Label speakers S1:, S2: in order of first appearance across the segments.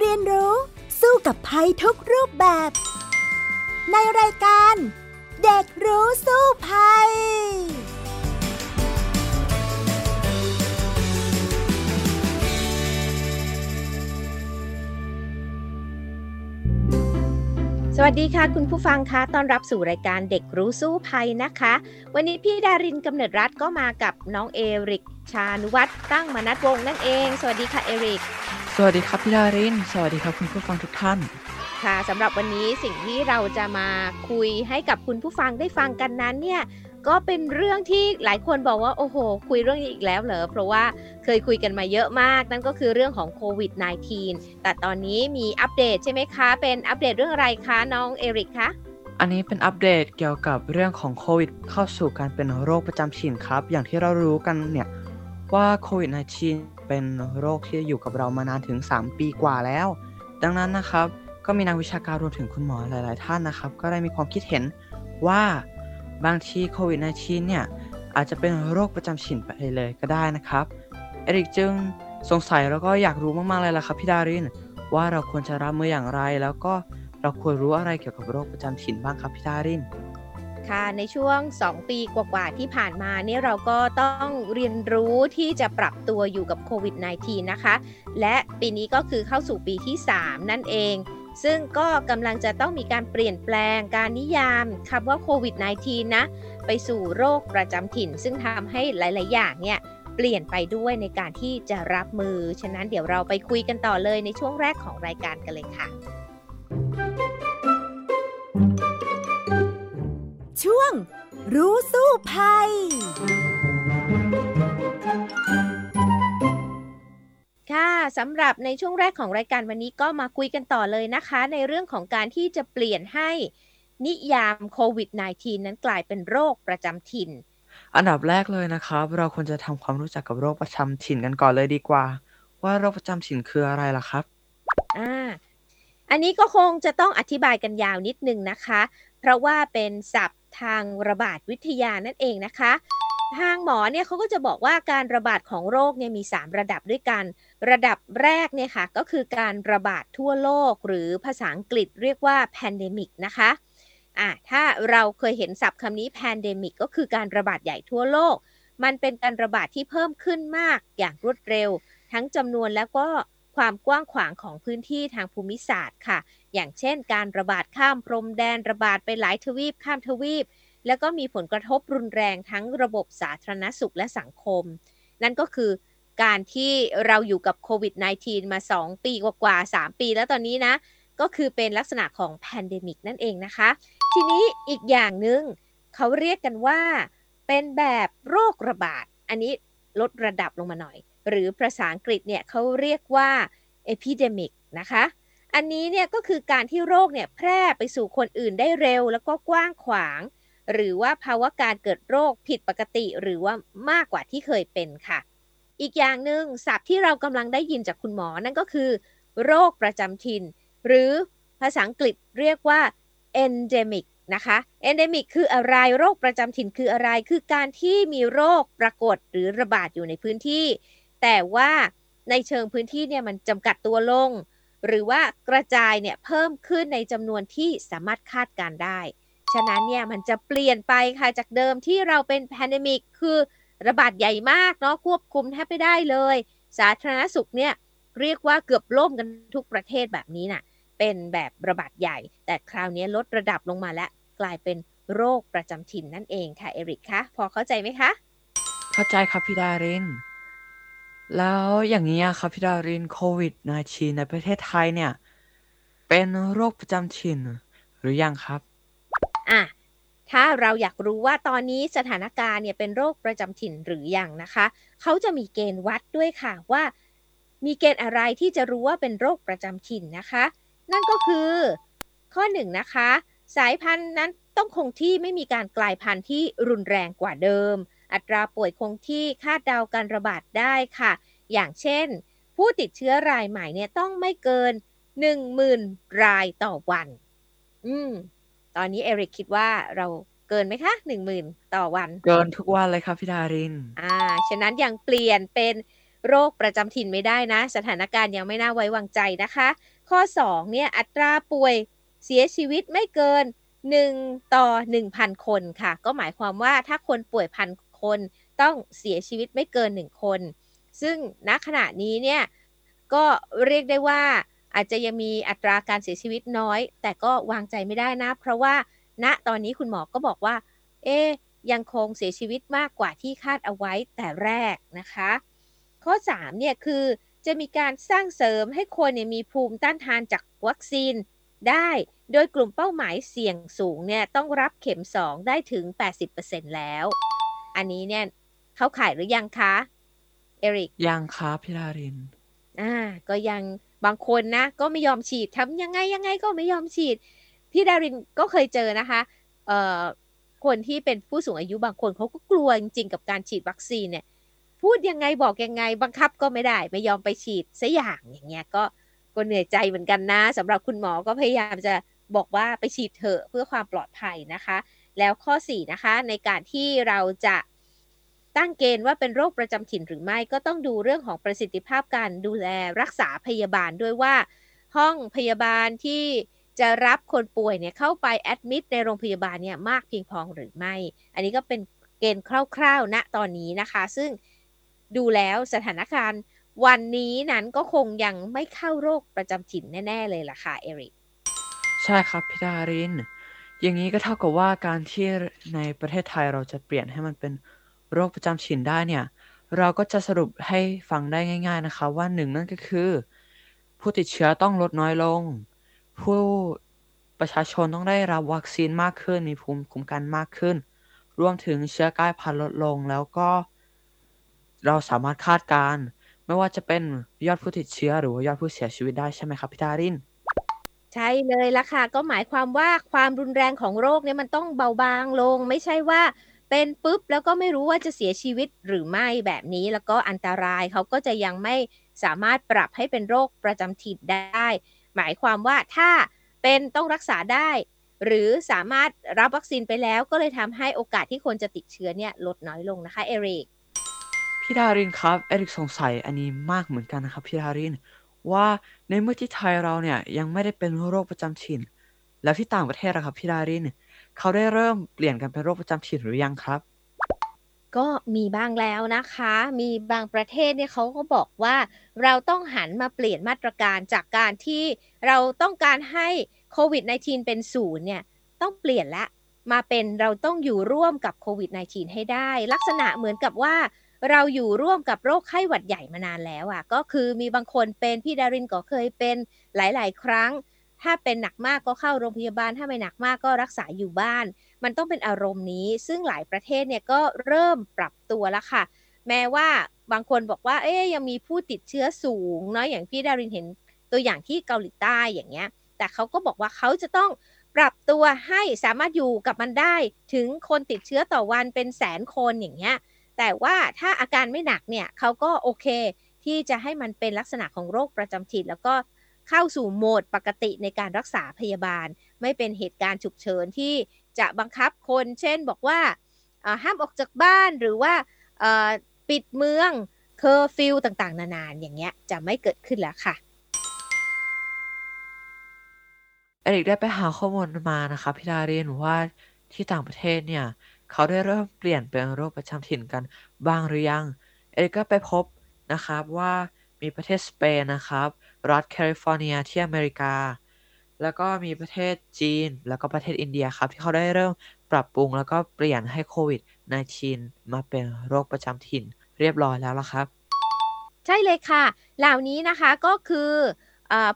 S1: เรียนรู้ สู้กับภัยทุกรูปแบบ ในรายการ เด็กรู้สู้ภัย
S2: สวัสดีค่ะ คุณผู้ฟังคะต้อนรับสู่รายการเด็กรู้สู้ภัยนะคะ วันนี้พี่ดารินกำเนิดรัฐก็มากับน้องเอริก ชานุวัตรตั้งมนัดวงนั่นเอง สวัสดีค่ะเอริก
S3: สวัสดีครับพี่ดาริน สวัสดีครับคุณผู้ฟังทุกท่าน
S2: ค่ะสำหรับวันนี้สิ่งที่เราจะมาคุยให้กับคุณผู้ฟังได้ฟังกันนั้นเนี่ยก็เป็นเรื่องที่หลายคนบอกว่าโอ้โห คุยเรื่องนี้อีกแล้วเหรอเพราะว่าเคยคุยกันมาเยอะมาก นั่นก็คือเรื่องของโควิด -19 แต่ตอนนี้มีอัปเดตใช่ไหมคะ เป็นอัปเดตเรื่องอะไรคะน้องเอริกคะ
S3: อันนี้เป็นอัปเดตเกี่ยวกับเรื่องของโควิด เข้าสู่การเป็นโรคประจำถิ่นครับ อย่างที่เรารู้กันเนี่ยว่าโควิด -19 เป็นโรคที่อยู่กับเรามานานถึง 3 ปีกว่าแล้ว ดังนั้นนะครับก็มีนักวิชาการรวมถึงคุณหมอหลาย ๆ ท่านนะครับ ก็ได้มีความคิดเห็นว่าบางทีโควิด -19 เนี่ยอาจจะเป็นโรคประจำถิ่นไปเลยก็ได้นะครับเอริกจึงสงสัยแล้วก็อยากรู้มาก ๆ เลยล่ะครับพี่ดารินว่าเราควรจะรับมืออย่างไร แล้วก็เราควรรู้อะไรเกี่ยวกับโรคประจำถิ่นบ้างครับพี่ดาริน
S2: ค่ะในช่วง 2 ปีกว่าๆที่ผ่านมาเนี่ยเราก็ต้องเรียนรู้ที่จะปรับตัวอยู่กับโควิด -19 นะคะ และปีนี้ก็คือเข้าสู่ปีที่ 3 นั่นเอง ซึ่งก็กำลังจะต้องมีการเปลี่ยนแปลงการนิยามคำว่าโควิด -19 นะ ไปสู่โรคประจำถิ่น ซึ่งทำให้หลาย ๆ อย่างเนี่ยเปลี่ยนไปด้วยในการที่จะรับมือ ฉะนั้นเดี๋ยวเราไปคุยกันต่อเลยในช่วงแรกของรายการกันเลยค่ะ
S1: ช่วง รู้สู้ภัย
S2: ค่ะสำหรับในช่วงแรกของรายการวันนี้ก็มาคุยกันต่อเลยนะคะ ในเรื่องของการที่จะเปลี่ยนให้นิยามโควิด -19 นั้นกลายเป็นโรคประจำถิ่น
S3: อันดับแรกเลยนะครับ เราควรจะทำความรู้จักกับโรคประจำถิ่นกันก่อนเลยดีกว่า ว่าโรคประจำถิ่นคืออะไรล่ะครับ
S2: อ่า อันนี้ก็คงจะต้องอธิบายกันยาวนิดนึงนะคะ เพราะว่าเป็นศัพท์ ทางระบาดวิทยานั่นเองนะคะทางหมอเนี่ยเขาก็จะบอกว่าการระบาดของโรคเนี่ยมี 3 ระดับด้วยกัน ระดับแรกเนี่ยค่ะก็คือการระบาดทั่วโลก หรือภาษาอังกฤษเรียกว่า pandemic นะคะอะถ้าเราเคยเห็นศัพท์คำนี้ pandemic ก็คือการระบาดใหญ่ทั่วโลก มันเป็นการระบาดที่เพิ่มขึ้นมากอย่างรวดเร็ว ทั้งจำนวนแล้วก็ ความกว้างขวางของพื้นที่ทางภูมิศาสตร์ค่ะ อย่างเช่น การระบาดข้ามพรมแดนระบาดไปหลายทวีปข้ามทวีป แล้วก็มีผลกระทบรุนแรงทั้งระบบสาธารณสุขและสังคม นั่นก็คือการที่เราอยู่กับโควิด -19 มา 2 ปีกว่าๆ3 ปีแล้วตอนนี้นะ ก็คือเป็นลักษณะของ pandemic นั่นเองนะคะ ทีนี้อีกอย่างหนึ่งเขาเรียกกันว่า เป็นแบบโรคระบาด อันนี้ลดระดับลงมาหน่อย หรือภาษาอังกฤษเนี่ยเขาเรียกว่า epidemic นะคะ อันนี้เนี่ยก็คือการที่โรคเนี่ยแพร่ไปสู่คนอื่นได้เร็วแล้วก็กว้างขวาง หรือว่าภาวะการเกิดโรคผิดปกติหรือว่ามากกว่าที่เคยเป็นค่ะ อีกอย่างหนึ่งศัพท์ที่เรากำลังได้ยินจากคุณหมอนั่นก็คือ โรคประจำถิ่น หรือภาษาอังกฤษเรียกว่า endemic นะคะ endemic คืออะไร โรคประจำถิ่นคืออะไร คือการที่มีโรคปรากฏหรือระบาดอยู่ในพื้นที่ แต่ว่าในเชิงพื้นที่เนี่ยมันจำกัดตัวลง หรือว่ากระจายเนี่ยเพิ่มขึ้นในจำนวนที่สามารถคาดการณ์ได้ ฉะนั้นเนี่ยมันจะเปลี่ยนไปค่ะจากเดิมที่เราเป็น pandemic คือระบาดใหญ่มากเนาะควบคุมแทบไม่ได้เลย สาธารณสุขเนี่ยเรียกว่าเกือบล่มกันทุกประเทศแบบนี้น่ะเป็นแบบระบาดใหญ่ แต่คราวนี้ลดระดับลงมาแล้วกลายเป็นโรคประจำถิ่นนั่นเองค่ะเอริกคะพอเข้าใจไหมคะ
S3: เข้าใจครับพี่ดาริน แล้วอย่างนี้ครับพี่ดารินโควิด -19 ในประเทศไทยเนี่ย เป็นโรคประจำถิ่นหรือยังครับ
S2: อะ ถ้าเราอยากรู้ว่าตอนนี้สถานการณ์เนี่ยเป็นโรคประจำถิ่นหรือยังนะคะ เขาจะมีเกณฑ์วัดด้วยค่ะว่า มีเกณฑ์อะไรที่จะรู้ว่าเป็นโรคประจำถิ่นนะคะ นั่นก็คือ ข้อหนึ่งนะคะ สายพันธุ์นั้นต้องคงที่ไม่มีการกลายพันธุ์ที่รุนแรงกว่าเดิม อัตราป่วยคงที่คาดเดาการระบาดได้ค่ะ อย่างเช่น ผู้ติดเชื้อรายใหม่เนี่ยต้องไม่เกิน 10,000 รายต่อวัน อืม ตอนนี้เอริกคิดว่าเราเกินไหมคะ 10,000 ต่อวัน
S3: เกินทุกวันเลยครับพี่ดาริน
S2: อ่า ฉะนั้นยังเปลี่ยนเป็นโรคประจำถิ่นไม่ได้นะ สถานการณ์ยังไม่น่าไว้วางใจนะคะ ข้อ 2 เนี่ยอัตราป่วยเสียชีวิตไม่เกิน 1 ต่อ 1,000 คนค่ะ ก็หมายความว่าถ้าคนป่วยพัน คน ต้องเสียชีวิตไม่เกิน 1 คน ซึ่งณขณะนี้เนี่ยก็เรียกได้ว่าอาจจะยังมีอัตราการเสียชีวิตน้อย แต่ก็วางใจไม่ได้นะ เพราะว่าณตอนนี้คุณหมอก็บอกว่า เอ๊ยังคงเสียชีวิตมากกว่าที่คาดเอาไว้แต่แรกนะคะ ข้อ3เนี่ยคือจะมีการสร้างเสริมให้คนเนี่ยมีภูมิต้านทานจากวัคซีนได้ โดยกลุ่มเป้าหมายเสี่ยงสูงเนี่ยต้องรับเข็ม 2 ได้ถึง 80%แล้ว อันนี้เนี่ยเขาขายหรือยังคะ เอริก
S3: ยังครับพี่ดาริน
S2: อ่า ก็ยังบางคนนะ ก็ไม่ยอมฉีดทำยังไงยังไงก็ไม่ยอมฉีด พี่ดารินก็เคยเจอนะคะ เอ่อ คนที่เป็นผู้สูงอายุบางคนเขาก็กลัวจริงๆกับการฉีดวัคซีนเนี่ย พูดยังไงบอกยังไงบังคับก็ไม่ได้ ไม่ยอมไปฉีดสัอย่างอย่างเงี้ยก็ก็เหนื่อยใจเหมือนกันนะสำหรับคุณหมอก็พยายามจะบอกว่าไปฉีดเถอะเพื่อความปลอดภัยนะคะ แล้วข้อ 4 นะคะ ในการที่เราจะตั้งเกณฑ์ว่าเป็นโรคประจำถิ่นหรือไม่ก็ต้องดูเรื่องของประสิทธิภาพการดูแลรักษาพยาบาลด้วยว่า ห้องพยาบาลที่จะรับคนป่วยเนี่ยเข้าไปแอดมิดในโรงพยาบาลเนี่ยมากเพียงพอหรือไม่ อันนี้ก็เป็นเกณฑ์คร่าวๆณตอนนี้นะคะ ซึ่งดูแล้วสถานการณ์วันนี้นั้นก็คงยังไม่เข้าโรคประจำถิ่นแน่ ๆ เลยล่ะค่ะ เอริก
S3: ใช่ครับพี่ดาริน อย่างนี้ก็เท่ากับว่าการที่ในประเทศไทยเราจะเปลี่ยนให้มันเป็นโรคประจำถิ่นได้เนี่ย เราก็จะสรุปให้ฟังได้ง่าย ๆนะคะ ว่าหนึ่งนั่นก็คือ ผู้ติดเชื้อต้องลดน้อยลง ผู้ประชาชนต้องได้รับวัคซีนมากขึ้น มีภูมิคุ้มกันมากขึ้น รวมถึงเชื้อกลายพันธุ์ลดลงแล้วก็ เราสามารถคาดการณ์ไม่ว่าจะเป็นยอดผู้ติดเชื้อหรือว่ายอดผู้เสียชีวิตได้ใช่ไหมครับพี่ดาริน
S2: ใช่เลยละค่ะ ก็หมายความว่าความรุนแรงของโรคเนี่ยมันต้องเบาบางลง ไม่ใช่ว่าเป็นปุ๊บแล้วก็ไม่รู้ว่าจะเสียชีวิตหรือไม่แบบนี้แล้วก็อันตรายเขาก็จะยังไม่สามารถปรับให้เป็นโรคประจำถิ่นได้ หมายความว่าถ้าเป็นต้องรักษาได้ หรือสามารถรับวัคซีนไปแล้วก็เลยทำให้โอกาสที่คนจะติดเชื้อเนี่ยลดน้อยลงนะคะเอริก
S3: พี่ดารินครับเอริกสงสัยอันนี้มากเหมือนกันนะครับพี่ดาริน ว่าในเมื่อที่ไทยเราเนี่ยยังไม่ได้เป็นโรคประจำถิ่น แล้วที่ต่างประเทศอะครับพี่ดารินเขาได้เริ่มเปลี่ยนกันเป็นโรคประจำถิ่นหรือยังครับ
S2: ก็มีบ้างแล้วนะคะ มีบางประเทศเนี่ยเขาก็บอกว่าเราต้องหันมาเปลี่ยนมาตรการจากการที่เราต้องการให้โควิด -19 เป็นศูนย์เนี่ยต้องเปลี่ยนละมาเป็นเราต้องอยู่ร่วมกับโควิด -19 ให้ได้ ลักษณะเหมือนกับว่า เราอยู่ร่วมกับโรคไข้หวัดใหญ่มานานแล้วอะ ก็คือมีบางคนเป็นพี่ดารินก็เคยเป็นหลาย ๆ ครั้ง ถ้าเป็นหนักมากก็เข้าโรงพยาบาล ถ้าไม่หนักมากก็รักษาอยู่บ้าน มันต้องเป็นอารมณ์นี้ ซึ่งหลายประเทศเนี่ยก็เริ่มปรับตัวแล้วค่ะ แม้ว่าบางคนบอกว่าเอ๊ยยังมีผู้ติดเชื้อสูงเนาะอย่างพี่ดารินเห็นตัวอย่างที่เกาหลีใต้อย่างเงี้ย แต่เขาก็บอกว่าเขาจะต้องปรับตัวให้สามารถอยู่กับมันได้ ถึงคนติดเชื้อต่อวันเป็นแสนคนอย่างเงี้ย แต่ว่าถ้าอาการไม่หนักเนี่ยเขาก็โอเค ที่จะให้มันเป็นลักษณะของโรคประจำถิ่นแล้วก็เข้าสู่โหมดปกติในการรักษาพยาบาล ไม่เป็นเหตุการณ์ฉุกเฉินที่จะบังคับคน เช่นบอกว่าห้ามออกจากบ้านหรือว่าปิดเมืองเคอร์ฟิวต่างๆ นานาอย่างเงี้ยจะไม่เกิดขึ้นแล้วค่ะ
S3: เอริกได้ไปหาข้อมูลมานะคะพี่ดารินว่าที่ต่างประเทศเนี่ย เขาได้เริ่มเปลี่ยนเป็นโรคประจำถิ่นกันบ้างหรือยัง เอริกก็ไปพบนะครับว่ามีประเทศสเปนนะครับ รัฐแคลิฟอร์เนียที่อเมริกา แล้วก็มีประเทศจีน แล้วก็ประเทศอินเดียครับที่เขาได้เริ่มปรับปรุงแล้วก็เปลี่ยนให้โควิด -19 มาเป็นโรคประจำถิ่นเรียบร้อยแล้วละครับ
S2: ใช่เลยค่ะ เหล่านี้นะคะก็คืออ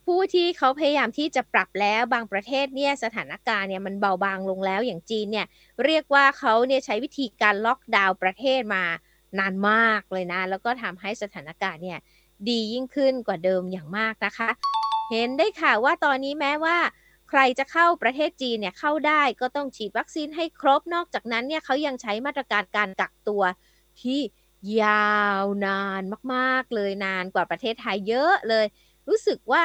S2: ผู้ที่เขาพยายามที่จะปรับแล้วบางประเทศเนี่ยสถานการณ์เนี่ยมันเบาบางลงแล้วอย่างจีนเนี่ยเรียกว่าเขาเนี่ยใช้วิธีการล็อกดาวน์ประเทศมานานมากเลยนะ แล้วก็ทำให้สถานการณ์เนี่ยดียิ่งขึ้นกว่าเดิมอย่างมากนะคะ เห็นได้ค่ะว่าตอนนี้แม้ว่าใครจะเข้าประเทศจีนเนี่ยเข้าได้ก็ต้องฉีดวัคซีนให้ครบนอกจากนั้นเนี่ยเขายังใช้มาตรการการกักตัวที่ยาวนานมากๆเลยนานกว่าประเทศไทยเยอะเลย รู้สึกว่า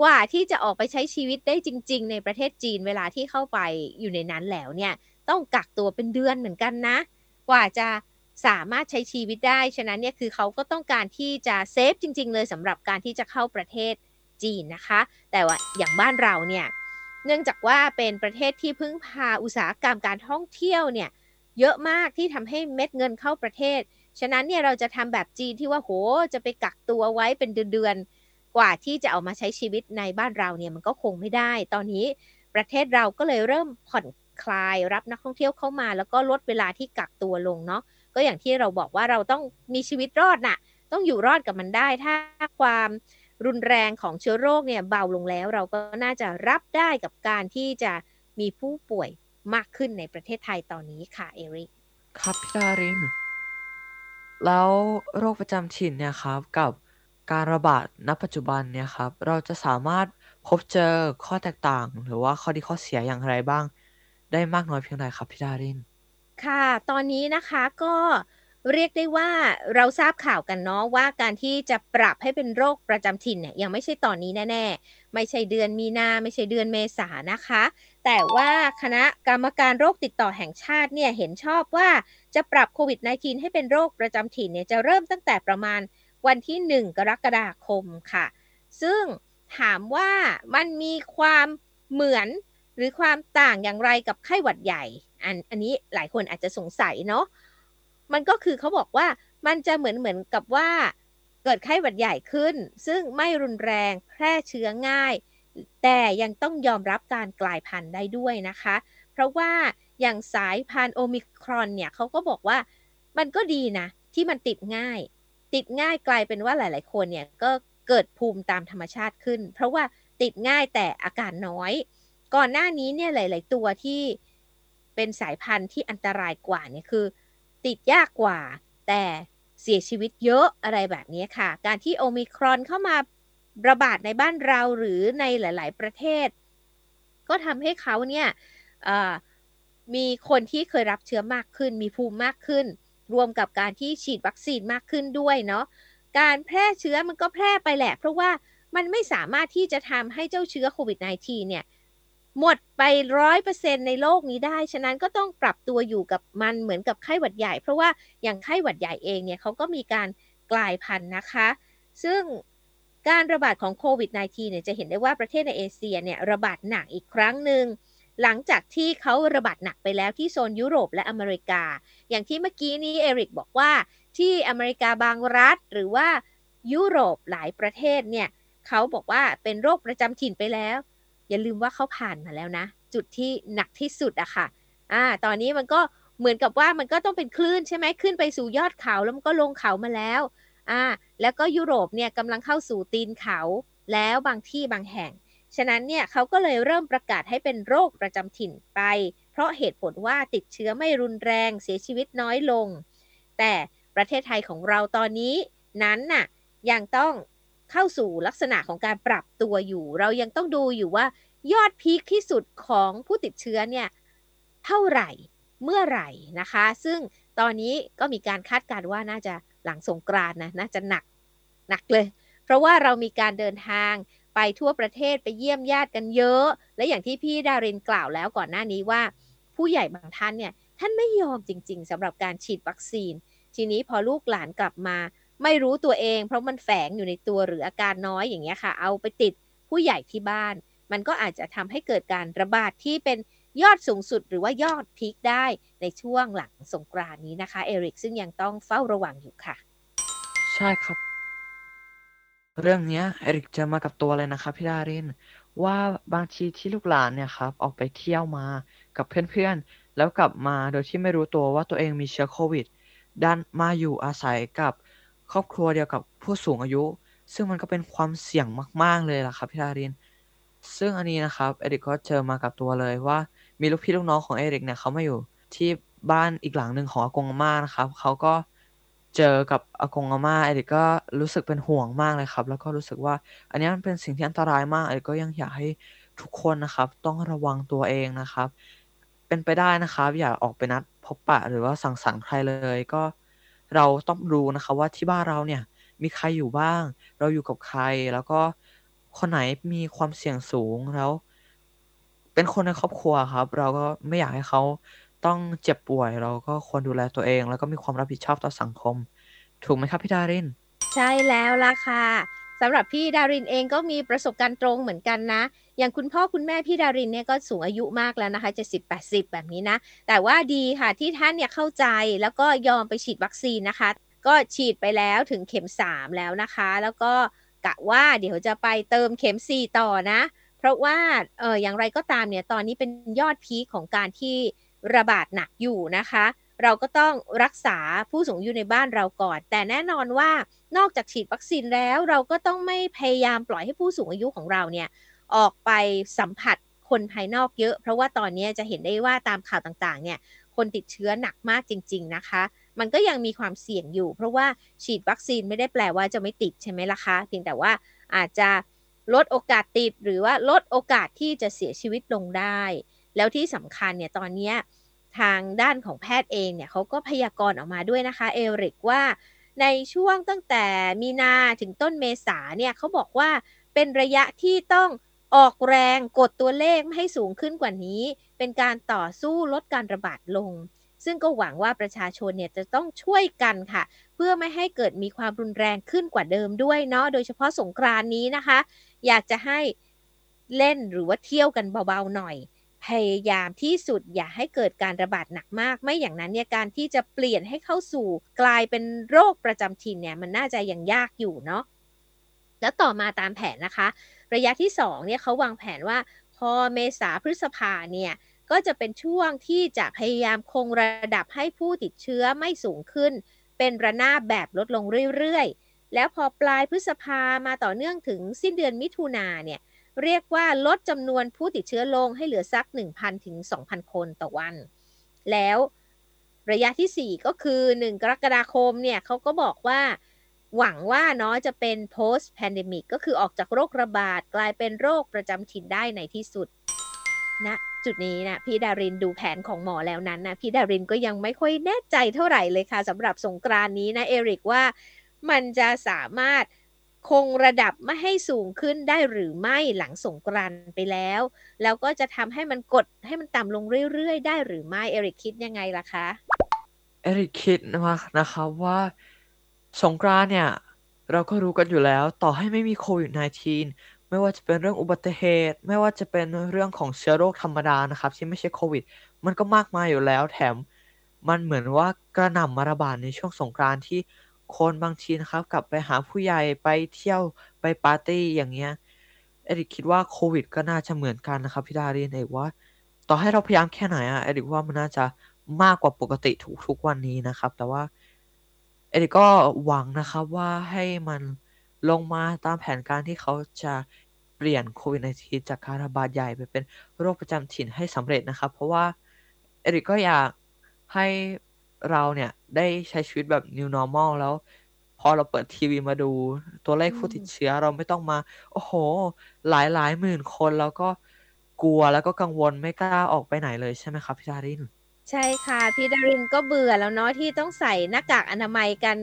S2: กว่าที่จะออกไปใช้ชีวิตได้จริง ๆ ในประเทศจีนเวลาที่เข้าไปอยู่ในนั้นแล้วเนี่ย ต้องกักตัวเป็นเดือนเหมือนกันนะ กว่าจะสามารถใช้ชีวิตได้ ฉะนั้นเนี่ยคือเขาก็ต้องการที่จะเซฟจริง ๆ เลยสำหรับการที่จะเข้าประเทศจีนนะคะ แต่ว่าอย่างบ้านเราเนี่ยเนื่องจากว่าเป็นประเทศที่พึ่งพาอุตสาหกรรมการท่องเที่ยวเนี่ยเยอะมากที่ทำให้เม็ดเงินเข้าประเทศ ฉะนั้นเนี่ยเราจะทำแบบจีนที่ว่าโหจะไปกักตัวไว้เป็นเดือนๆ กว่าที่จะเอามาใช้ชีวิตในบ้านเราเนี่ยมันก็คงไม่ได้ ตอนนี้ประเทศเราก็เลยเริ่มผ่อนคลายรับนักท่องเที่ยวเข้ามา แล้วก็ลดเวลาที่กักตัวลงเนาะก็อย่างที่เราบอกว่าเราต้องมีชีวิตรอดน่ะ ต้องอยู่รอดกับมันได้ ถ้าความรุนแรงของเชื้อโรคเนี่ยเบาลงแล้ว เราก็น่าจะรับได้กับการที่จะมีผู้ป่วยมากขึ้นในประเทศไทยตอนนี้ค่ะเอริก
S3: ครับพี่ดารินแล้วโรคประจำถิ่นเนี่ยครับกับ การระบาดณปัจจุบันเนี่ยครับ เราจะสามารถพบเจอข้อแตกต่าง หรือว่าข้อดีข้อเสียอย่างไรบ้าง ได้มากน้อยเพียงใดครับพี่ดาริน
S2: ค่ะ ตอนนี้นะคะก็เรียกได้ว่าเราทราบข่าวกันเนาะว่าการที่จะปรับให้เป็นโรคประจำถิ่นเนี่ยยังไม่ใช่ตอนนี้แน่ ๆ ไม่ใช่เดือนมีนาไม่ใช่เดือนเมษานะคะ แต่ว่าคณะกรรมการโรคติดต่อแห่งชาติเนี่ยเห็นชอบว่าจะปรับโควิด -19 ให้เป็นโรคประจำถิ่นเนี่ยจะเริ่มตั้งแต่ประมาณ วันที่ 1 กรกฎาคมค่ะ ซึ่งถามว่ามันมีความเหมือนหรือความต่างอย่างไรกับไข้หวัดใหญ่ อันอันนี้หลายคนอาจจะสงสัยเนาะมันก็คือเขาบอกว่ามันจะเหมือนเหมือนกับว่าเกิดไข้หวัดใหญ่ขึ้น ซึ่งไม่รุนแรงแพร่เชื้อง่าย แต่ยังต้องยอมรับการกลายพันธุ์ได้ด้วยนะคะ เพราะว่าอย่างสายพันธุ์โอมิครอนเนี่ยเขาก็บอกว่ามันก็ดีนะที่มันติดง่าย ติดง่ายกลายเป็นว่าหลาย ๆ คนเนี่ยก็เกิดภูมิตามธรรมชาติขึ้น เพราะว่าติดง่ายแต่อาการน้อย ก่อนหน้านี้เนี่ยหลาย ๆ ตัวที่เป็นสายพันธุ์ที่อันตรายกว่าเนี่ยคือ ติดยากกว่า แต่เสียชีวิตเยอะอะไรแบบนี้ค่ะ การที่โอมิครอนเข้ามาระบาดในบ้านเราหรือในหลาย ๆ ประเทศ ก็ทำให้เขาเนี่ยมีคนที่เคยรับเชื้อมากขึ้น มีภูมิมากขึ้น รวมกับการที่ฉีดวัคซีนมากขึ้นด้วยเนาะการแพร่เชื้อมันก็แพร่ไปแหละ เพราะว่ามันไม่สามารถที่จะทำให้เจ้าเชื้อโควิด -19 เนี่ยหมดไปร้อยเปอร์เซ็นในโลกนี้ได้ ฉะนั้นก็ต้องปรับตัวอยู่กับมันเหมือนกับไข้หวัดใหญ่ เพราะว่าอย่างไข้หวัดใหญ่เองเนี่ยเขาก็มีการกลายพันธุ์นะคะ ซึ่งการระบาดของโควิด -19 เนี่ยจะเห็นได้ว่าประเทศในเอเชียเนี่ยระบาดหนักอีกครั้งหนึ่ง หลังจากที่เขาระบาดหนักไปแล้วที่โซนยุโรปและอเมริกา อย่างที่เมื่อกี้นี้เอริกบอกว่าที่อเมริกาบางรัฐ หรือว่ายุโรปหลายประเทศเนี่ยเขาบอกว่าเป็นโรคประจำถิ่นไปแล้ว อย่าลืมว่าเขาผ่านมาแล้วนะ จุดที่หนักที่สุดอะค่ะอ่าตอนนี้มันก็เหมือนกับว่ามันก็ต้องเป็นคลื่นใช่ไหมขึ้นไปสู่ยอดเขาแล้วมันก็ลงเขามาแล้วอ่าแล้วก็ยุโรปเนี่ยกำลังเข้าสู่ตีนเขาแล้วบางที่บางแห่ง ฉะนั้นเนี่ยเขาก็เลยเริ่มประกาศให้เป็นโรคประจำถิ่นไป เพราะเหตุผลว่าติดเชื้อไม่รุนแรงเสียชีวิตน้อยลง แต่ประเทศไทยของเราตอนนี้นั้นน่ะยังต้องเข้าสู่ลักษณะของการปรับตัวอยู่ เรายังต้องดูอยู่ว่ายอดพีคที่สุดของผู้ติดเชื้อเนี่ยเท่าไหร่เมื่อไหร่นะคะ ซึ่งตอนนี้ก็มีการคาดการณ์ว่าน่าจะหลังสงกรานนะน่าจะหนักหนักเลย เพราะว่าเรามีการเดินทาง ไปทั่วประเทศไปเยี่ยมญาติกันเยอะ และอย่างที่พี่ดารินกล่าวแล้วก่อนหน้านี้ว่า ผู้ใหญ่บางท่านเนี่ยท่านไม่ยอมจริง ๆสำหรับการฉีดวัคซีน ทีนี้พอลูกหลานกลับมา ไม่รู้ตัวเอง เพราะมันแฝงอยู่ในตัวหรืออาการน้อยอย่างเงี้ยค่ะ เอาไปติดผู้ใหญ่ที่บ้าน มันก็อาจจะทำให้เกิดการระบาดที่เป็นยอดสูงสุดหรือว่ายอดพีคได้ในช่วงหลังสงกรานนี้นะคะเอริกซึ่งยังต้องเฝ้าระวังอยู่ค่ะ
S3: ใช่ครับ เรื่องนี้เอริกเจอมากับตัวเลยนะครับพี่ดาริน ว่าบางทีที่ลูกหลานเนี่ยครับออกไปเที่ยวมากับเพื่อนๆ แล้วกลับมาโดยที่ไม่รู้ตัวว่าตัวเองมีเชื้อโควิด ดันมาอยู่อาศัยกับครอบครัวเดียวกับผู้สูงอายุ ซึ่งมันก็เป็นความเสี่ยงมาก ๆเลยล่ะครับพี่ดาริน ซึ่งอันนี้นะครับเอริกก็เจอมากับตัวเลยว่ามีลูกพี่ลูกน้องของเอริกเนี่ยเขามาอยู่ที่บ้านอีกหลังหนึ่งของอากงอาม่านะครับเขาก็ เจอกับอากงอาม่าเอริกก็รู้สึกเป็นห่วงมากเลยครับ แล้วก็รู้สึกว่า อันนี้มันเป็นสิ่งที่อันตรายมากเอริกก็ยังอยากให้ทุกคนนะครับ ต้องระวังตัวเองนะครับ เป็นไปได้นะครับ อย่าออกไปนัดพบปะหรือว่าสังสรรค์ใครเลยก็เราต้องรู้นะคะว่าที่บ้านเราเนี่ยมีใครอยู่บ้าง เราอยู่กับใคร แล้วก็คนไหนมีความเสี่ยงสูงแล้ว เป็นคนในครอบครัวครับ เราก็ไม่อยากให้เขา ต้องเจ็บป่วยเราก็ควรดูแลตัวเอง แล้วก็มีความรับผิดชอบต่อสังคม ถูกไหมครับพี่ดาริน
S2: ใช่แล้วล่ะค่ะสำหรับพี่ดารินเองก็มีประสบการณ์ตรงเหมือนกันนะ อย่างคุณพ่อคุณแม่พี่ดารินเนี่ยก็สูงอายุมากแล้วนะคะ70 80แปดสิบแบบนี้นะ แต่ว่าดีค่ะที่ท่านเนี่ยเข้าใจแล้วก็ยอมไปฉีดวัคซีนนะคะ ก็ฉีดไปแล้วถึงเข็ม3แล้วนะคะ แล้วก็กะว่าเดี๋ยวจะไปเติมเข็ม4ต่อนะ เพราะว่าเอออย่างไรก็ตามเนี่ยตอนนี้เป็นยอดพีคของการที่ ระบาดหนักอยู่นะคะ เราก็ต้องรักษาผู้สูงอายุในบ้านเราก่อน แต่แน่นอนว่านอกจากฉีดวัคซีนแล้วเราก็ต้องไม่พยายามปล่อยให้ผู้สูงอายุของเราเนี่ยออกไปสัมผัสคนภายนอกเยอะ เพราะว่าตอนนี้จะเห็นได้ว่าตามข่าวต่างๆ เนี่ยคนติดเชื้อหนักมากจริง ๆ นะคะ มันก็ยังมีความเสี่ยงอยู่ เพราะว่าฉีดวัคซีนไม่ได้แปลว่าจะไม่ติดใช่ไหมล่ะคะ เพียงแต่ว่าอาจจะลดโอกาสติดหรือว่าลดโอกาสที่จะเสียชีวิตลงได้ แล้วที่สำคัญเนี่ยตอนนี้ทางด้านของแพทย์เองเนี่ยเขาก็พยากรณ์ออกมาด้วยนะคะเอริกว่าในช่วงตั้งแต่มีนาถึงต้นเมษาเนี่ยเขาบอกว่าเป็นระยะที่ต้องออกแรงกดตัวเลขไม่ให้สูงขึ้นกว่านี้ เป็นการต่อสู้ลดการระบาดลง ซึ่งก็หวังว่าประชาชนเนี่ยจะต้องช่วยกันค่ะ เพื่อไม่ให้เกิดมีความรุนแรงขึ้นกว่าเดิมด้วยเนาะโดยเฉพาะสงกรานนี้นะคะ อยากจะให้เล่นหรือว่าเที่ยวกันเบาๆหน่อย พยายามที่สุดอย่าให้เกิดการระบาดหนักมาก ไม่อย่างนั้นเนี่ยการที่จะเปลี่ยนให้เข้าสู่กลายเป็นโรคประจำถิ่นเนี่ยมันน่าจะยังยากอยู่เนาะแล้วต่อมาตามแผนนะคะ ระยะที่2เนี่ยเขาวางแผนว่าพอเมษาพฤษภาเนี่ยก็จะเป็นช่วงที่จะพยายามคงระดับให้ผู้ติดเชื้อไม่สูงขึ้น เป็นระนาบแบบลดลงเรื่อยๆ แล้วพอปลายพฤษภามาต่อเนื่องถึงสิ้นเดือนมิถุนาเนี่ย เรียกว่าลดจำนวนผู้ติดเชื้อลงให้เหลือสัก 1,000 ถึง 2,000 คนต่อวัน แล้วระยะที่ 4 ก็คือ 1 กรกฎาคมเนี่ยเขาก็บอกว่า หวังว่าเนาะจะเป็น post pandemic ก็คือออกจากโรคระบาดกลายเป็นโรคประจำถิ่นได้ในที่สุดนะจุดนี้นะพี่ดารินดูแผนของหมอแล้วนั้นนะพี่ดารินก็ยังไม่ค่อยแน่ใจเท่าไหร่เลยค่ะสำหรับสงกรานนี้นะเอริกว่ามันจะสามารถ คงระดับไม่ให้สูงขึ้นได้หรือไม่หลังสงกรานไปแล้ว แล้วก็จะทำให้มันกดให้มันต่ำลงเรื่อยๆ ได้หรือไม่เอริกคิดยังไงล่ะคะ
S3: เอริกคิดนะนะครับว่าสงกรานเนี่ย เราก็รู้กันอยู่แล้วต่อให้ไม่มีโควิด -19 ไม่ว่าจะเป็นเรื่องอุบัติเหตุ ไม่ว่าจะเป็นเรื่องของเชื้อโรคธรรมดานะครับ ที่ไม่ใช่โควิด มันก็มากมายอยู่แล้วแถมมันเหมือนว่ากระหน่ำมาระบาดในช่วงสงกรานที่ คนบางทีนะครับ กลับไปหาผู้ใหญ่ไปเที่ยวไปปาร์ตี้อย่างเงี้ยเอริกคิดว่าโควิด ก็น่าจะเหมือนกันนะครับพี่ดารินเอกว่า ต่อให้เราพยายามแค่ไหนอะเอริกว่ามันน่าจะมากกว่าปกติทุกทุกวันนี้นะครับ แต่ว่าเอริกก็หวังนะครับว่าให้มันลงมาตามแผนการที่เขาจะเปลี่ยนโควิดในทีจากการระบาดใหญ่ไปเป็นโรคประจำถิ่นให้สำเร็จนะครับ เพราะว่าเอริกก็อยากให้ เราเนี่ยได้ใช้ชีวิตแบบ new normal แล้ว พอเราเปิดทีวีมาดูตัวเลขผู้ติดเชื้อเราไม่ต้องมา โอ้โห หลายหลายหมื่นคนแล้วก็กลัวแล้วก็กังวลไม่กล้าออกไปไหนเลยใช่ไหมครับพี่ดาริน
S2: ใช่ค่ะ พี่ดารินก็เบื่อแล้วเนาะที่ต้องใส่หน้ากากอนามัยกัน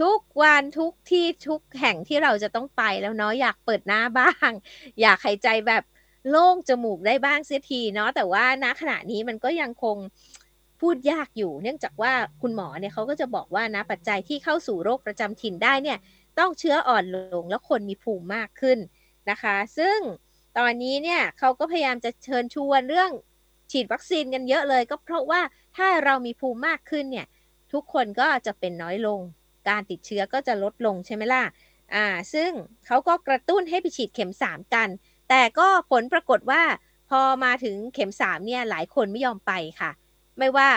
S2: ทุกวันทุกที่ทุกแห่งที่เราจะต้องไปแล้วเนาะอยากเปิดหน้าบ้าง อยากหายใจแบบโล่งจมูกได้บ้างเสียทีเนาะแต่ว่าณขณะนี้มันก็ยังคง พูดยากอยู่ เนื่องจากว่าคุณหมอเนี่ยเขาก็จะบอกว่านะปัจจัยที่เข้าสู่โรคประจำถิ่นได้เนี่ยต้องเชื้ออ่อนลงแล้วคนมีภูมิมากขึ้นนะคะ ซึ่งตอนนี้เนี่ยเขาก็พยายามจะเชิญชวนเรื่องฉีดวัคซีนกันเยอะเลย ก็เพราะว่าถ้าเรามีภูมิมากขึ้นเนี่ยทุกคนก็จะเป็นน้อยลง การติดเชื้อก็จะลดลงใช่ไหมล่ะอ่าซึ่งเขาก็กระตุ้นให้ไปฉีดเข็ม 3 กัน แต่ก็ผลปรากฏว่าพอมาถึงเข็ม 3 เนี่ยหลายคนไม่ยอมไปค่ะ ไม่ว่า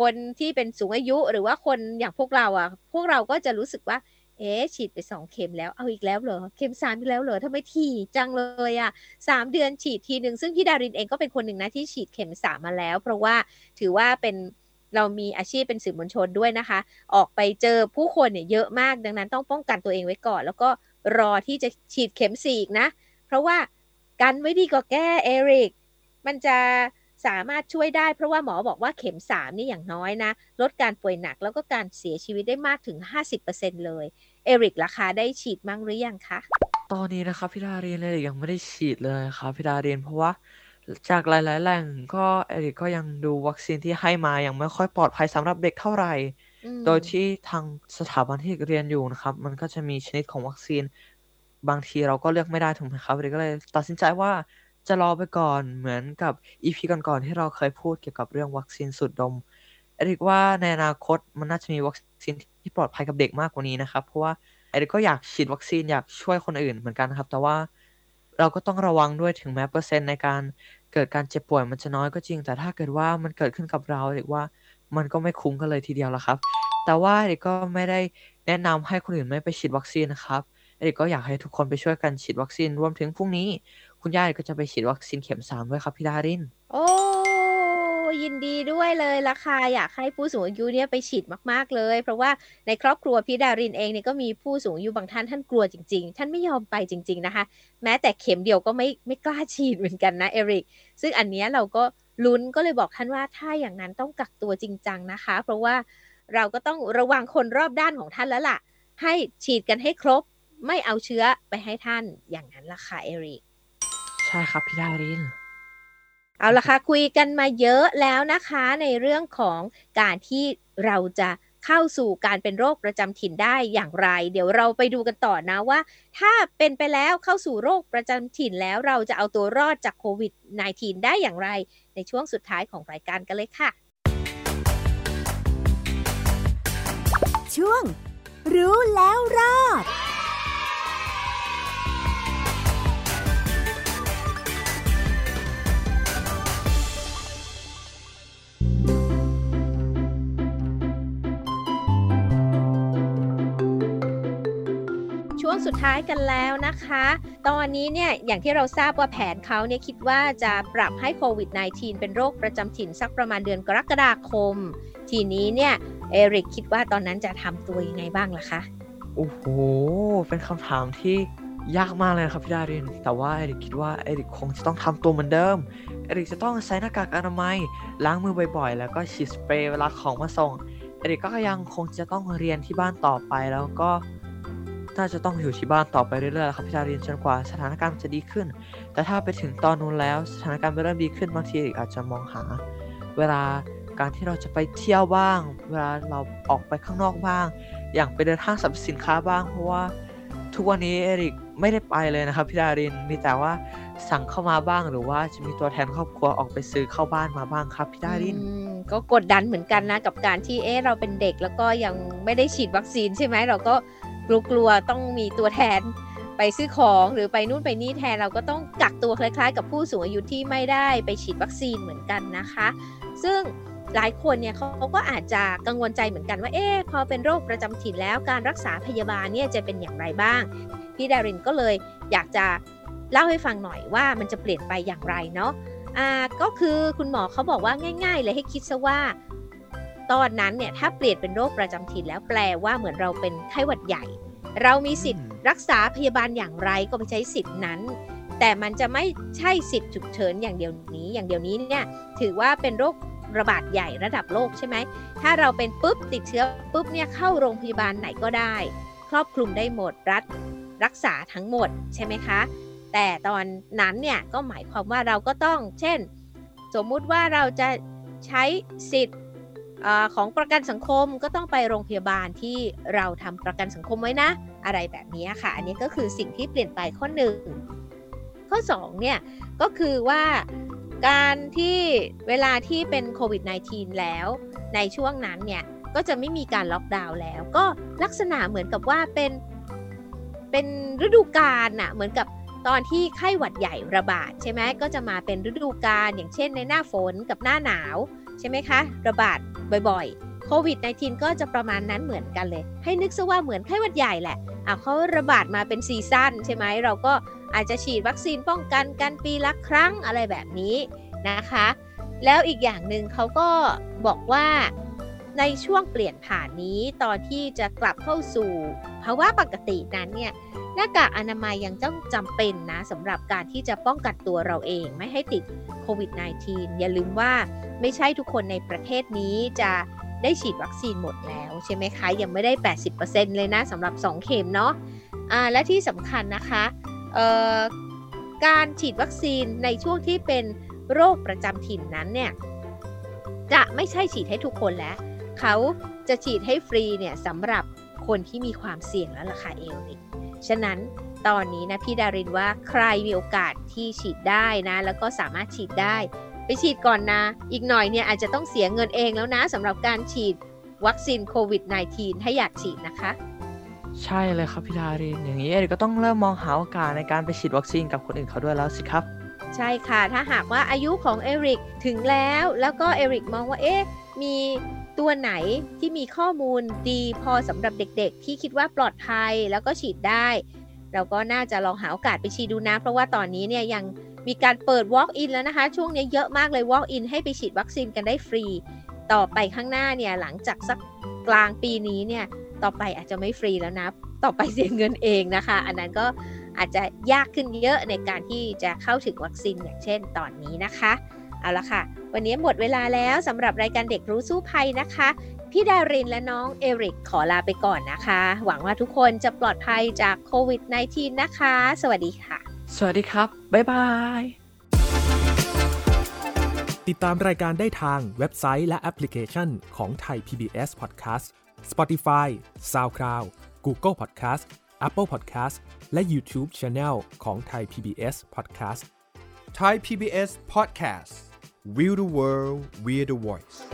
S2: คนที่เป็นสูงอายุหรือว่าคนอย่างพวกเราอะ พวกเราก็จะรู้สึกว่า เอ๊ฉีดไปสองเข็มแล้วเอาอีกแล้วเหรอเข็มสามอีกแล้วเหรอทำไมทีจังเลยอะสามเดือนฉีดทีหนึ่งซึ่งพี่ดารินเองก็เป็นคนหนึ่งนะที่ฉีดเข็มสามมาแล้ว เพราะว่าถือว่าเป็นเรามีอาชีพเป็นสื่อมวลชนด้วยนะคะ ออกไปเจอผู้คนเนี่ยเยอะมากดังนั้นต้องป้องกันตัวเองไว้ก่อน แล้วก็รอที่จะฉีดเข็มสี่อีกนะ เพราะว่ากันไว้ดีกว่าแก้เอริกมันจะ สามารถช่วยได้ เพราะว่าหมอบอกว่าเข็ม 3 นี่อย่างน้อยนะ ลดการป่วยหนักแล้วก็การเสียชีวิตได้มากถึง 50%เลย เอริกราคาได้ฉีดมั้งหรือยังคะ
S3: ตอนนี้นะครับพี่ดาเรียนเลยยังไม่ได้ฉีดเลยครับพี่ดาเรียนเพราะว่าจากหลาย ๆ แหล่งก็เอริกก็ยังดูวัคซีนที่ให้มายังไม่ค่อยปลอดภัยสำหรับเด็กเท่าไร
S2: อืม
S3: โดยที่ทางสถาบันที่เรียนอยู่นะครับ มันก็จะมีชนิดของวัคซีน บางทีเราก็เลือกไม่ได้ถูกไหมครับเอริกก็เลยตัดสินใจว่า จะรอไปก่อนเหมือนกับ EP ก่อนๆที่เราเคยพูดเกี่ยวกับเรื่องวัคซีนสูดดมเอริกว่าในอนาคตมันน่าจะมีวัคซีนที่ปลอดภัยกับเด็กมากกว่านี้นะครับ เพราะว่าเอริกก็อยากฉีดวัคซีนอยากช่วยคนอื่นเหมือนกันครับ แต่ว่าเราก็ต้องระวังด้วยถึงแม้เปอร์เซ็นต์ในการเกิดการเจ็บป่วยมันจะน้อยก็จริง แต่ถ้าเกิดว่ามันเกิดขึ้นกับเราเอริกว่ามันก็ไม่คุ้มกันเลยทีเดียวละครับ แต่ว่าเอริกก็ไม่ได้แนะนำให้คนอื่นไม่ไปฉีดวัคซีนนะครับเอริกก็อยากให้ทุกคนไปช่วยกันฉีดวัคซีนรวมถึงพรุ่งนี้ คุณย่าก็จะไปฉีดวัคซีนเข็มสามด้วยครับพี่ดาริน
S2: โอ้ยินดีด้วยเลยล่ะค่ะอยากให้ผู้สูงอายุเนี่ยไปฉีดมากๆเลย เพราะว่าในครอบครัวพี่ดารินเองเนี่ยก็มีผู้สูงอายุบางท่านท่านกลัวจริง ๆ ท่านไม่ยอมไปจริง ๆนะคะ แม้แต่เข็มเดียวก็ไม่ไม่กล้าฉีดเหมือนกันนะเอริกซึ่งอันนี้เราก็ลุ้นก็เลยบอกท่านว่าถ้าอย่างนั้นต้องกักตัวจริงจังนะคะ เพราะว่าเราก็ต้องระวังคนรอบด้านของท่านแล้วล่ะ ให้ฉีดกันให้ครบ ไม่เอาเชื้อไปให้ท่านอย่างนั้นล่ะค่ะเอริก
S3: ช่ครับพี่ดาริน
S2: เอาละค่ะคุยกันมาเยอะแล้วนะคะ ในเรื่องของการที่เราจะเข้าสู่การเป็นโรคประจำถิ่นได้อย่างไร เดี๋ยวเราไปดูกันต่อนะว่า ถ้าเป็นไปแล้วเข้าสู่โรคประจำถิ่นแล้วเราจะเอาตัวรอดจากโควิด -19 ได้อย่างไร ในช่วงสุดท้ายของรายการกันเลยค่ะ
S1: ช่วง รู้แล้วรอด
S2: สุดท้ายกันแล้วนะคะ ตอนนี้เนี่ยอย่างที่เราทราบว่าแผนเขาเนี่ยคิดว่าจะปรับให้โควิด -19 เป็นโรคประจำถิ่นสักประมาณเดือนกรกฎาคม ทีนี้เนี่ยเอริกคิดว่าตอนนั้นจะทำตัวยังไงบ้างล่ะคะ
S3: โอ้โห เป็นคำถามที่ยากมากเลยครับพี่ดาริน แต่ว่าเอริกคิดว่าเอริกคงจะต้องทำตัวเหมือนเดิม เอริกจะต้องใส่หน้ากากอนามัย ล้างมือบ่อยๆ แล้วก็ฉีดสเปรย์เวลาของมาส่ง เอริกก็ยังคงจะต้องเรียนที่บ้านต่อไป แล้วก็ น่าจะต้องอยู่ที่บ้านต่อไปเรื่อยๆครับพี่ดารินจนกว่าสถานการณ์จะดีขึ้น แต่ถ้าไปถึงตอนนู้นแล้วสถานการณ์เริ่มดีขึ้นบางทีเอกอาจจะมองหา เวลาการที่เราจะไปเที่ยวบ้าง เวลาเราออกไปข้างนอกบ้าง อย่างไปเดินห้างสรรพสินค้าบ้าง เพราะว่าทุกวันนี้เอริกไม่ได้ไปเลยนะครับพี่ดารินมีแต่ว่าสั่งเข้ามาบ้างหรือว่าจะมีตัวแทนครอบครัวออกไปซื้อเข้าบ้านมาบ้างครับพี่ดาริน
S2: ก็กดดันเหมือนกันนะกับการที่เอ๊ะเราเป็นเด็กแล้วก็ยังไม่ได้ฉีดวัคซีนใช่ไหมเราก็ กลัวๆต้องมีตัวแทนไปซื้อของหรือไปนู่นไปนี่แทนเราก็ต้องกักตัวคล้ายๆ กับผู้สูงอายุที่ไม่ได้ไปฉีดวัคซีนเหมือนกันนะคะ ซึ่งหลายคนเนี่ยเขาก็อาจจะกังวลใจเหมือนกันว่าเอ๊ะพอเป็นโรคประจำถิ่นแล้วการรักษาพยาบาลเนี่ยจะเป็นอย่างไรบ้าง พี่ดารินก็เลยอยากจะเล่าให้ฟังหน่อยว่ามันจะเปลี่ยนไปอย่างไรเนาะอ่าก็คือคุณหมอเขาบอกว่าง่าย ๆ เลยให้คิดซะว่า ตอนนั้นเนี่ยถ้าเปลี่ยนเป็นโรคประจำถิ่นแล้วแปลว่าเหมือนเราเป็นไข้หวัดใหญ่ เรามีสิทธิ์
S3: อืม
S2: รักษาพยาบาลอย่างไรก็ไปใช้สิทธิ์นั้น แต่มันจะไม่ใช่สิทธิ์ฉุกเฉินอย่างเดียวนี้ อย่างเดียวนี้เนี่ยถือว่าเป็นโรคระบาดใหญ่ระดับโลกใช่ไหม ถ้าเราเป็นปุ๊บติดเชื้อปุ๊บเนี่ยเข้าโรงพยาบาลไหนก็ได้ ครอบคลุมได้หมดรัฐรักษาทั้งหมดใช่ไหมคะ แต่ตอนนั้นเนี่ยก็หมายความว่าเราก็ต้อง เช่น สมมุติว่าเราจะใช้สิทธิ์เอของประกันสังคมก็ต้องไปโรงพยาบาลที่เราทำประกันสังคมไว้นะ อะไรแบบนี้ค่ะ อันนี้ก็คือสิ่งที่เปลี่ยนไปข้อหนึ่งข้อ2เนี่ยก็คือว่าการที่เวลาที่เป็นโควิด -19 แล้วในช่วงนั้นเนี่ยก็จะไม่มีการล็อกดาวน์แล้ว ก็ลักษณะเหมือนกับว่าเป็นเป็นฤดูกาลน่ะเหมือนกับตอนที่ไข้หวัดใหญ่ระบาดใช่ไหมก็จะมาเป็นฤดูกาลอย่างเช่นในหน้าฝนกับหน้าหนาวใช่ไหมคะ ระบาด บ่อยๆ โควิด -19 ก็จะประมาณนั้นเหมือนกันเลย ให้นึกซะว่าเหมือนไข้หวัดใหญ่แหละอะเขาระบาดมาเป็นซีซั่นใช่ไหม เราก็อาจจะฉีดวัคซีนป้องกันกันปีละครั้งอะไรแบบนี้นะคะ แล้วอีกอย่างหนึ่งเขาก็บอกว่า ในช่วงเปลี่ยนผ่านนี้ตอนที่จะกลับเข้าสู่ภาวะปกตินั้นเนี่ยหน้ากากอนามัยยังต้องจำเป็นนะสำหรับการที่จะป้องกันตัวเราเองไม่ให้ติดโควิด -19 อย่าลืมว่าไม่ใช่ทุกคนในประเทศนี้จะได้ฉีดวัคซีนหมดแล้วใช่ไหมคะ ยังไม่ได้ 80%เลยนะสำหรับ 2 เข็มเนาะอ่าและที่สำคัญนะคะการฉีดวัคซีนในช่วงที่เป็นโรคประจำถิ่นนั้นเนี่ยจะไม่ใช่ฉีดให้ทุกคนแล้ว เขาจะฉีดให้ฟรีเนี่ยสำหรับคนที่มีความเสี่ยงแล้วล่ะค่ะเอลิกฉะนั้นตอนนี้นะพี่ดารินว่าใครมีโอกาสที่ฉีดได้นะ แล้วก็สามารถฉีดได้ ไปฉีดก่อนนะ อีกหน่อยเนี่ยอาจจะต้องเสียเงินเองแล้วนะสำหรับการฉีดวัคซีนโควิด -19 ถ้าอยากฉีดนะคะ
S3: ใช่เลยครับพี่ดาริน อย่างนี้เอริกก็ต้องเริ่มมองหาโอกาสในการไปฉีดวัคซีนกับคนอื่นเขาด้วยแล้วสิครับ
S2: ใช่ค่ะ ถ้าหากว่าอายุของเอริกถึงแล้ว แล้วก็เอริกมองว่าเอ๊ะมี ตัวไหนที่มีข้อมูลดีพอสำหรับเด็กๆ ที่คิดว่าปลอดภัยแล้วก็ฉีดได้ เราก็น่าจะลองหาโอกาสไปฉีดดูนะ เพราะว่าตอนนี้เนี่ยยังมีการเปิด Walk-in แล้วนะคะ ช่วงนี้เยอะมากเลย Walk-in ให้ไปฉีดวัคซีนกันได้ฟรี ต่อไปข้างหน้าเนี่ยหลังจากสักกลางปีนี้เนี่ยต่อไปอาจจะไม่ฟรีแล้วนะ ต่อไปเสียเงินเองนะคะ อันนั้นก็อาจจะยากขึ้นเยอะในการที่จะเข้าถึงวัคซีนอย่างเช่นตอนนี้นะคะ เอาละค่ะ วันนี้หมดเวลาแล้วสำหรับรายการเด็กรู้สู้ภัยนะคะ พี่ดารินและน้องเอริกขอลาไปก่อนนะคะ หวังว่าทุกคนจะปลอดภัยจากโควิด -19 นะคะ สวัสดีค่ะ
S3: สวัสดีครับ บ๊ายบาย
S4: ติดตามรายการได้ทางเว็บไซต์และแอปพลิเคชันของไทย PBS Podcast Spotify SoundCloud Google Podcast Apple Podcast และ YouTube Channel ของไทย PBS Podcast
S5: Thai PBS Podcast We the World We're the Voice